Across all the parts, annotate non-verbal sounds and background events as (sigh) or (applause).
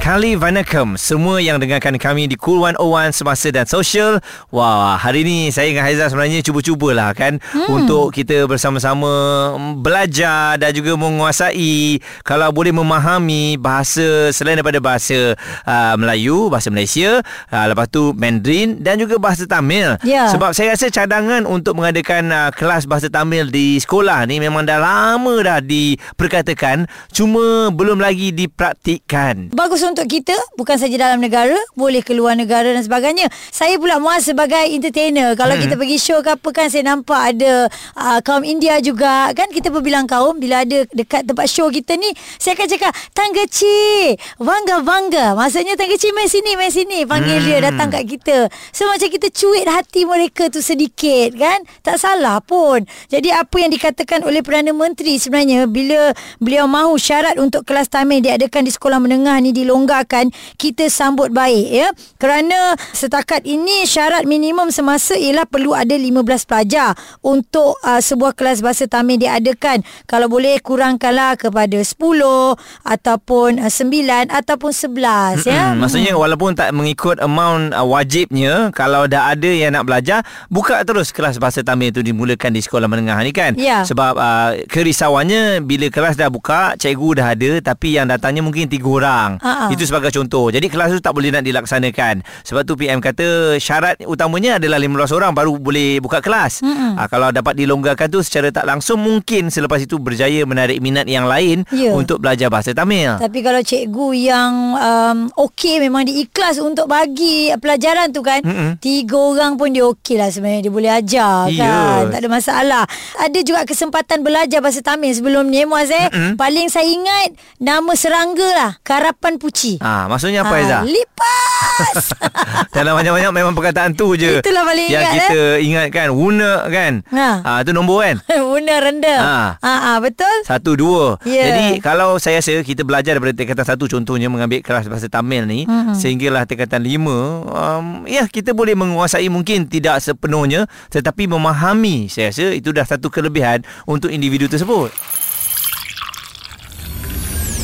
Kali Vanakem Semua yang dengarkan kami Di Cool 101 Semasa dan Social Wah Hari ni Saya dengan Haizah sebenarnya Cuba-cubalah kan hmm. Untuk kita bersama-sama Belajar Dan juga menguasai Kalau boleh memahami Bahasa Selain daripada bahasa uh, Melayu Bahasa Malaysia uh, Lepas tu Mandarin Dan juga bahasa Tamil Ya. Sebab saya rasa cadangan Untuk mengadakan uh, Kelas bahasa Tamil Di sekolah ni Memang dah lama dah Diperkatakan Cuma Belum lagi dipraktikkan Bagus untuk kita Bukan saja dalam negara Boleh keluar negara dan sebagainya. Saya pula muas sebagai entertainer. Kalau hmm. kita pergi show ke apa kan Saya nampak ada uh, Kaum India juga Kan kita berbilang kaum Bila ada dekat tempat show kita ni Saya akan cakap Tanggaci Vangga Vangga. Maksudnya Tanggaci main sini Main sini Panggil hmm. dia datang kat kita. So macam kita cuit hati mereka tu sedikit kan Tak salah pun. Jadi apa yang dikatakan oleh Perdana Menteri Sebenarnya Bila beliau mahu syarat untuk kelas tamil Diadakan di sekolah menengah ni dilonggarkan kita sambut baik ya. Kerana setakat ini syarat minimum semasa ialah perlu ada 15 pelajar untuk uh, sebuah kelas bahasa tamil diadakan. Kalau boleh kurangkanlah kepada 10 ataupun uh, 9 ataupun 11 ya. Hmm, maksudnya walaupun tak mengikut amount uh, wajibnya kalau dah ada yang nak belajar buka terus kelas bahasa Tamil itu dimulakan di sekolah menengah ni kan? Ya. sebab uh, kerisauannya bila kelas dah buka cikgu dah ada tapi yang datangnya mungkin tiga orang. Ha-ha. Itu sebagai contoh jadi kelas tu tak boleh nak dilaksanakan sebab tu PM kata syarat utamanya adalah 15 orang baru boleh buka kelas uh, kalau dapat dilonggarkan tu secara tak langsung mungkin selepas itu berjaya menarik minat yang lain Ya. untuk belajar bahasa Tamil Tapi kalau cikgu yang um, okey memang diikhlas untuk bagi pelajaran tu kan. Mm-mm. Tiga orang pun dia okey lah sebenarnya. Dia boleh ajar Ya. kan. Tak ada masalah. Ada juga kesempatan belajar bahasa Tamil sebelum ni Muaz eh. Mm-mm. Paling saya ingat nama serangga lah. Karapan Puci. Ah, maksudnya apa Ah, Aizah? Lipas. (laughs) Dalam banyak-banyak memang perkataan tu je. Itulah paling yang ingat, kita ingat kan. Wuna kan. Ha. Ah, tu nombor kan. (laughs) Guna rendah. Ah. Ha. ha, betul? Satu, dua. Ya. Jadi kalau saya rasa kita belajar daripada tingkatan satu contohnya mengambil kelas bahasa Tamil ni Mhm. sehinggalah tingkatan lima, um, ya kita boleh menguasai mungkin tidak sepenuhnya tetapi memahami saya rasa itu dah satu kelebihan untuk individu tersebut.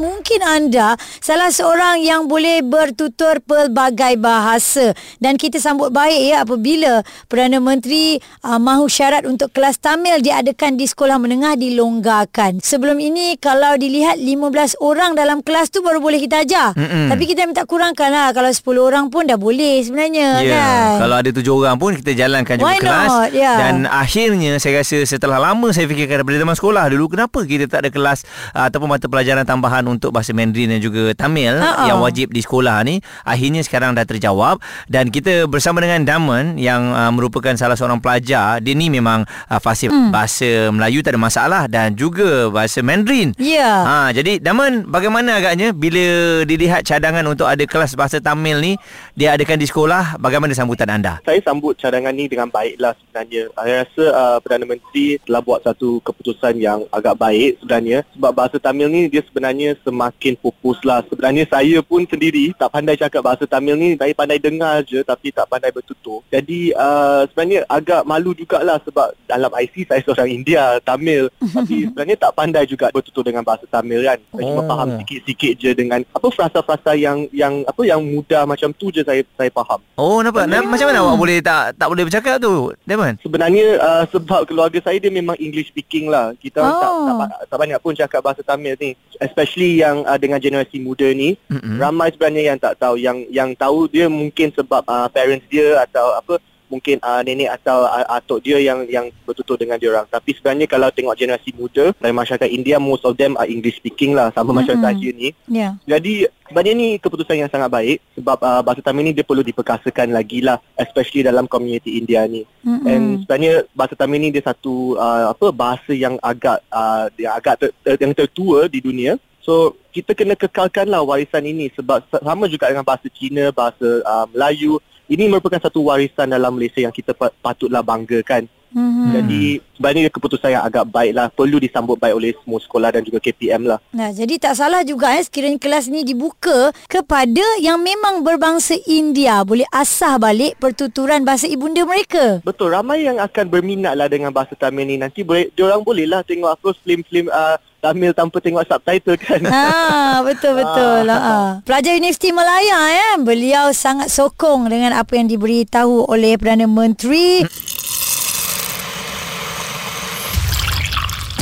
Mungkin anda salah seorang yang boleh bertutur pelbagai bahasa dan kita sambut baik ya apabila Perdana Menteri uh, mahu syarat untuk kelas Tamil diadakan di sekolah menengah dilonggarkan. Sebelum ini kalau dilihat 15 orang dalam kelas tu baru boleh kita ajar. Mm-mm. Tapi kita minta kurangkan lah kalau 10 orang pun dah boleh sebenarnya Ya, kan. kalau ada tujuh orang pun kita jalankan juga Why kelas not? Ya. dan akhirnya saya rasa setelah lama saya fikirkan daripada zaman sekolah dulu kenapa kita tak ada kelas uh, ataupun mata pelajaran tambahan untuk bahasa Mandarin dan juga Tamil Ha-ha. yang wajib di sekolah ni akhirnya sekarang dah terjawab dan kita bersama dengan Daman yang uh, merupakan salah seorang pelajar dia ni memang uh, fasih hmm. bahasa Melayu tak ada masalah dan juga bahasa Mandarin Ya. Ha, jadi Daman bagaimana agaknya bila dilihat cadangan untuk ada kelas bahasa Tamil ni dia adakan di sekolah bagaimana sambutan anda? saya sambut cadangan ni dengan baiklah sebenarnya. Saya rasa uh, Perdana Menteri telah buat satu keputusan yang agak baik sebenarnya. Sebab bahasa Tamil ni dia sebenarnya semakin fokus lah. Sebenarnya saya pun sendiri tak pandai cakap bahasa Tamil ni. Saya pandai dengar je tapi tak pandai bertutur. Jadi uh, sebenarnya agak malu jugalah sebab dalam IC saya seorang India, Tamil. (laughs) tapi sebenarnya tak pandai juga bertutur dengan bahasa Tamil kan. Saya cuma Oh. faham sikit-sikit je dengan apa frasa-frasa yang yang apa yang mudah macam tu je saya saya faham. Oh nampak Na, macam mana awak boleh tak tak boleh bercakap tu Daman? Sebenarnya uh, sebab keluarga saya dia memang English speaking lah. Kita oh. tak, tak, tak banyak pun cakap bahasa Tamil ni. Especially yang uh, dengan generasi muda ni. Mm-hmm. Ramai sebenarnya yang tak tahu. Yang yang tahu dia mungkin sebab uh, parents dia atau apa mungkin uh, nenek atau uh, atuk dia yang yang bertutur dengan dia orang. Tapi sebenarnya kalau tengok generasi muda dari masyarakat India most of them are English speaking lah sama Mm-mm. masyarakat Asia ni. Ya. Jadi sebenarnya ni keputusan yang sangat baik sebab uh, bahasa Tamil ni dia perlu diperkasakan lagi lah especially dalam komuniti India ni. Mm-mm. And sebenarnya bahasa Tamil ni dia satu uh, apa bahasa yang agak uh, yang agak ter, ter, yang tertua di dunia. So kita kena kekalkanlah warisan ini sebab sama juga dengan bahasa Cina, bahasa uh, Melayu. Ini merupakan satu warisan dalam Malaysia yang kita pa- patutlah banggakan. Mm-hmm. Jadi sebenarnya keputusan yang agak baik lah. Perlu disambut baik oleh semua sekolah dan juga KPM lah. Nah, jadi tak salah juga eh sekiranya kelas ni dibuka kepada yang memang berbangsa India. Boleh asah balik pertuturan bahasa ibunda mereka. Betul, ramai yang akan berminat lah dengan bahasa Tamil ni. Nanti boleh, diorang boleh lah tengok apa film-film uh, Tamil tanpa tengok subtitle kan. Ha, betul betul. Ha. Pelajar Universiti Malaya ya, beliau sangat sokong dengan apa yang diberitahu oleh Perdana Menteri.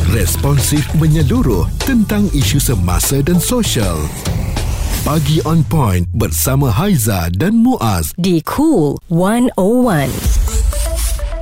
Responsif menyeluruh tentang isu semasa dan sosial. Pagi on point bersama Haiza dan Muaz. Di Cool 101.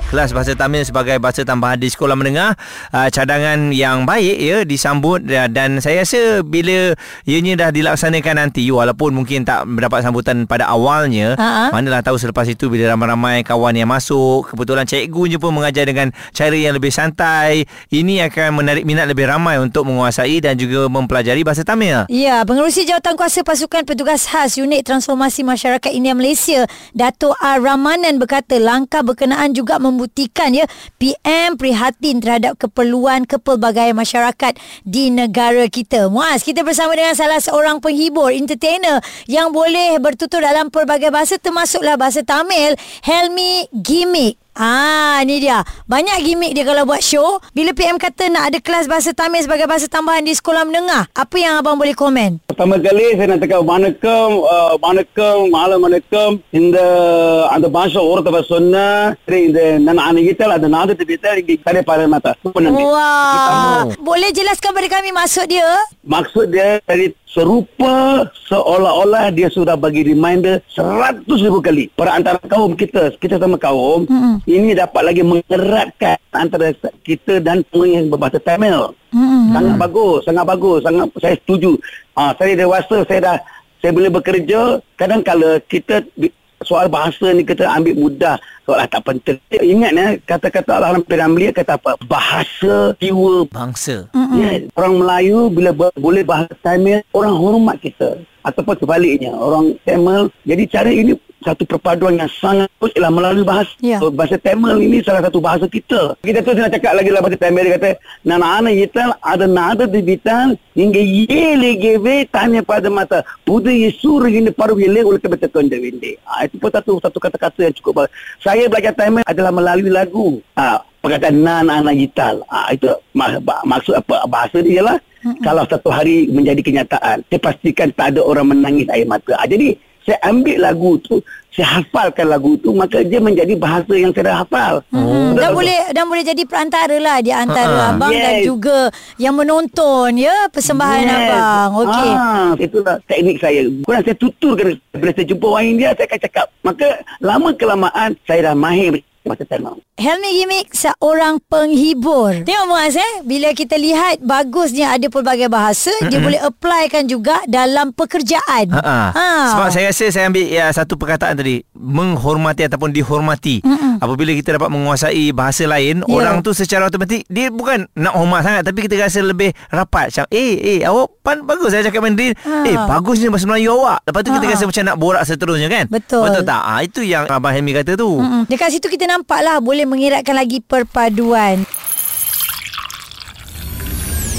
Kelas bahasa Tamil sebagai bahasa tambahan di sekolah menengah uh, cadangan yang baik ya disambut uh, dan saya rasa bila ianya dah dilaksanakan nanti walaupun mungkin tak mendapat sambutan pada awalnya uh-huh. manalah tahu selepas itu bila ramai-ramai kawan yang masuk kebetulan cikgunya pun mengajar dengan cara yang lebih santai ini akan menarik minat lebih ramai untuk menguasai dan juga mempelajari bahasa Tamil. Ya, pengerusi jawatan kuasa pasukan petugas khas unit transformasi masyarakat India Malaysia Dato' R. Ramanan berkata langkah berkenaan juga mem- membuktikan ya PM prihatin terhadap keperluan kepelbagaian masyarakat di negara kita. Muaz, kita bersama dengan salah seorang penghibur, entertainer yang boleh bertutur dalam pelbagai bahasa termasuklah bahasa Tamil, Helmi Gimmick. Ah, ni dia. Banyak gimmick dia kalau buat show. Bila PM kata nak ada kelas bahasa Tamil sebagai bahasa tambahan di sekolah menengah, apa yang abang boleh komen? Pertama kali saya nak cakap வணக்கம் uh, வணக்கம் மாலை வணக்கம் இந்த அந்த பாஷை ஓரத்தை சொன்ன இந்த நான் அன்னைக்கு அந்த நாதத்தை பேச இங்கே கடை பாரு mata. Wah. Boleh jelaskan pada kami maksud dia? Maksud dia dari serupa seolah-olah dia sudah bagi reminder seratus ribu kali pada antara kaum kita kita sama kaum mm-hmm. ini dapat lagi mengeratkan antara kita dan yang berbahasa Tamil mm-hmm. sangat bagus sangat bagus sangat saya setuju ha, saya dewasa saya dah saya boleh bekerja kadang kala kita soal bahasa ni kita ambil mudah. Soalah tak penting ingat ya kata-kata Allah dalam Firman kata apa? Bahasa jiwa. Bangsa. Ya, orang Melayu bila boleh bahasa Tamil orang hormat kita ataupun sebaliknya orang Tamil jadi cara ini satu perpaduan yang sangat bagus ialah melalui bahasa. Yeah. So, bahasa Tamil ini salah satu bahasa kita. Kita tu nak cakap lagi lah bahasa Tamil. Dia kata, Nana ana yital ada nada di bitan hingga yele geve tanya pada mata. Pudu yesu regini paru yele oleh kebeta konde winde. Ha, itu pun satu satu kata-kata yang cukup bagus. Saya belajar Tamil adalah melalui lagu. Ha, perkataan Nana ana yital. Ha, itu mak, maksud apa bahasa dia lah. Kalau satu hari menjadi kenyataan, saya pastikan tak ada orang menangis air mata. Ha, jadi, saya ambil lagu tu saya hafalkan lagu tu maka dia menjadi bahasa yang saya dah hafal hmm. dan boleh dan boleh jadi perantara lah di antara uh-huh. abang yes. dan juga yang menonton ya persembahan yes. abang okey ah, itulah teknik saya kurang saya tuturkan bila saya jumpa orang India saya akan cakap maka lama kelamaan saya dah mahir masa tenang. Helmi Gimmick seorang penghibur. Tengok Muaz eh, bila kita lihat bagusnya ada pelbagai bahasa, mm-hmm. dia boleh applykan juga dalam pekerjaan. Ha. ha. Sebab saya rasa saya ambil ya, satu perkataan tadi, menghormati ataupun dihormati. Mm-hmm. Apabila kita dapat menguasai bahasa lain, yeah. orang tu secara automatik dia bukan nak hormat sangat tapi kita rasa lebih rapat. Macam, eh, eh, awak pan bagus saya cakap Mandarin. Ha. Eh, bagusnya bahasa Melayu awak. Lepas tu ha. kita rasa macam nak borak seterusnya kan? Betul. Betul tak? Ha, itu yang Abang Helmi kata tu. Mm-hmm. Dekat situ kita nampaklah boleh mengiratkan lagi perpaduan.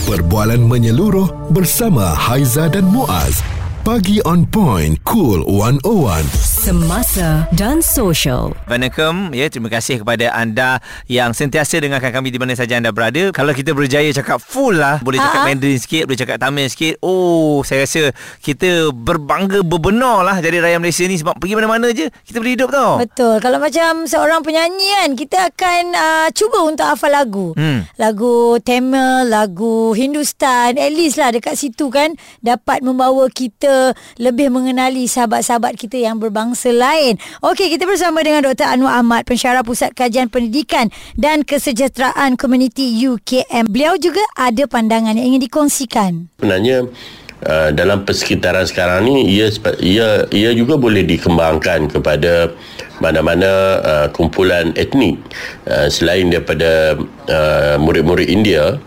Perbualan menyeluruh bersama Haiza dan Muaz. Pagi on point, cool 101 semasa dan sosial. Assalamualaikum. Ya, terima kasih kepada anda yang sentiasa dengarkan kami di mana saja anda berada. Kalau kita berjaya cakap full lah, boleh cakap Aa. Mandarin sikit, boleh cakap Tamil sikit. Oh, saya rasa kita berbangga berbenar lah jadi rakyat Malaysia ni sebab pergi mana-mana je kita boleh hidup tau. Betul. Kalau macam seorang penyanyi kan, kita akan uh, cuba untuk hafal lagu. Hmm. Lagu Tamil, lagu Hindustan, at least lah dekat situ kan dapat membawa kita lebih mengenali sahabat-sahabat kita yang berbangsa bangsa lain. Okey, kita bersama dengan Dr. Anwar Ahmad, pensyarah Pusat Kajian Pendidikan dan Kesejahteraan Komuniti UKM. Beliau juga ada pandangan yang ingin dikongsikan. Sebenarnya Uh, dalam persekitaran sekarang ni ia ia ia juga boleh dikembangkan kepada mana-mana uh, kumpulan etnik uh, selain daripada uh, murid-murid India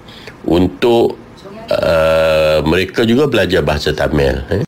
untuk uh, mereka juga belajar bahasa Tamil eh.